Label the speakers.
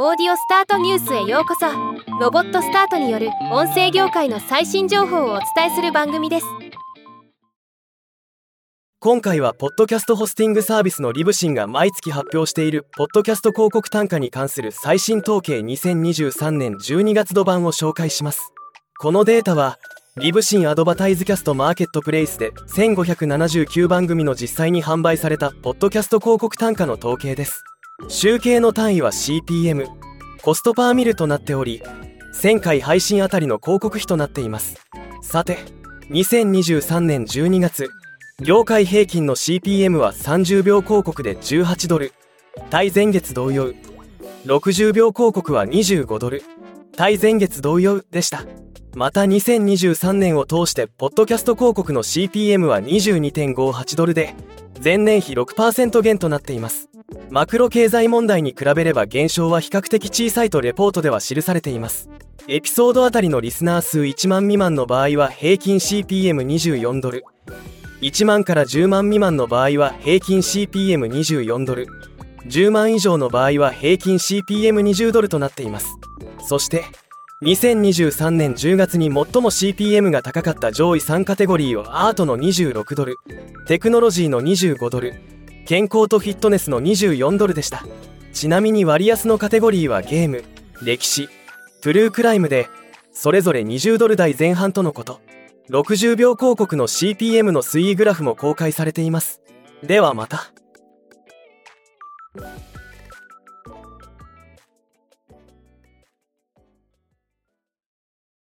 Speaker 1: オーディオスタートニュースへようこそ。ロボットスタートによる音声業界の最新情報をお伝えする番組です。
Speaker 2: 今回はポッドキャストホスティングサービスのリブシンが毎月発表しているポッドキャスト広告単価に関する最新統計2023年12月度版を紹介します。このデータはリブシンアドバタイズキャストマーケットプレイスで1579番組の実際に販売されたポッドキャスト広告単価の統計です。集計の単位は CPM コストパーミルとなっており1000回配信あたりの広告費となっています。さて2023年12月業界平均の CPM は30秒広告で18ドル。対前月同様60秒広告は25ドル。対前月同様でした。また2023年を通してポッドキャスト広告の CPM は22.58ドルで前年比6%減となっています。マクロ経済問題に比べれば減少は比較的小さいとレポートでは記されています。エピソードあたりのリスナー数1万未満の場合は平均 CPM24 ドル。1万から10万未満の場合は平均 CPM24 ドル。10万以上の場合は平均 CPM20 ドルとなっています。そして2023年10月に最も CPM が高かった上位3カテゴリーをアートの26ドル。テクノロジーの25ドル。健康とフィットネスの24ドルでした。ちなみに割安のカテゴリーはゲーム歴史トゥルークライムでそれぞれ20ドル台前半とのこと。60秒広告の CPM の推移グラフも公開されています。ではまた。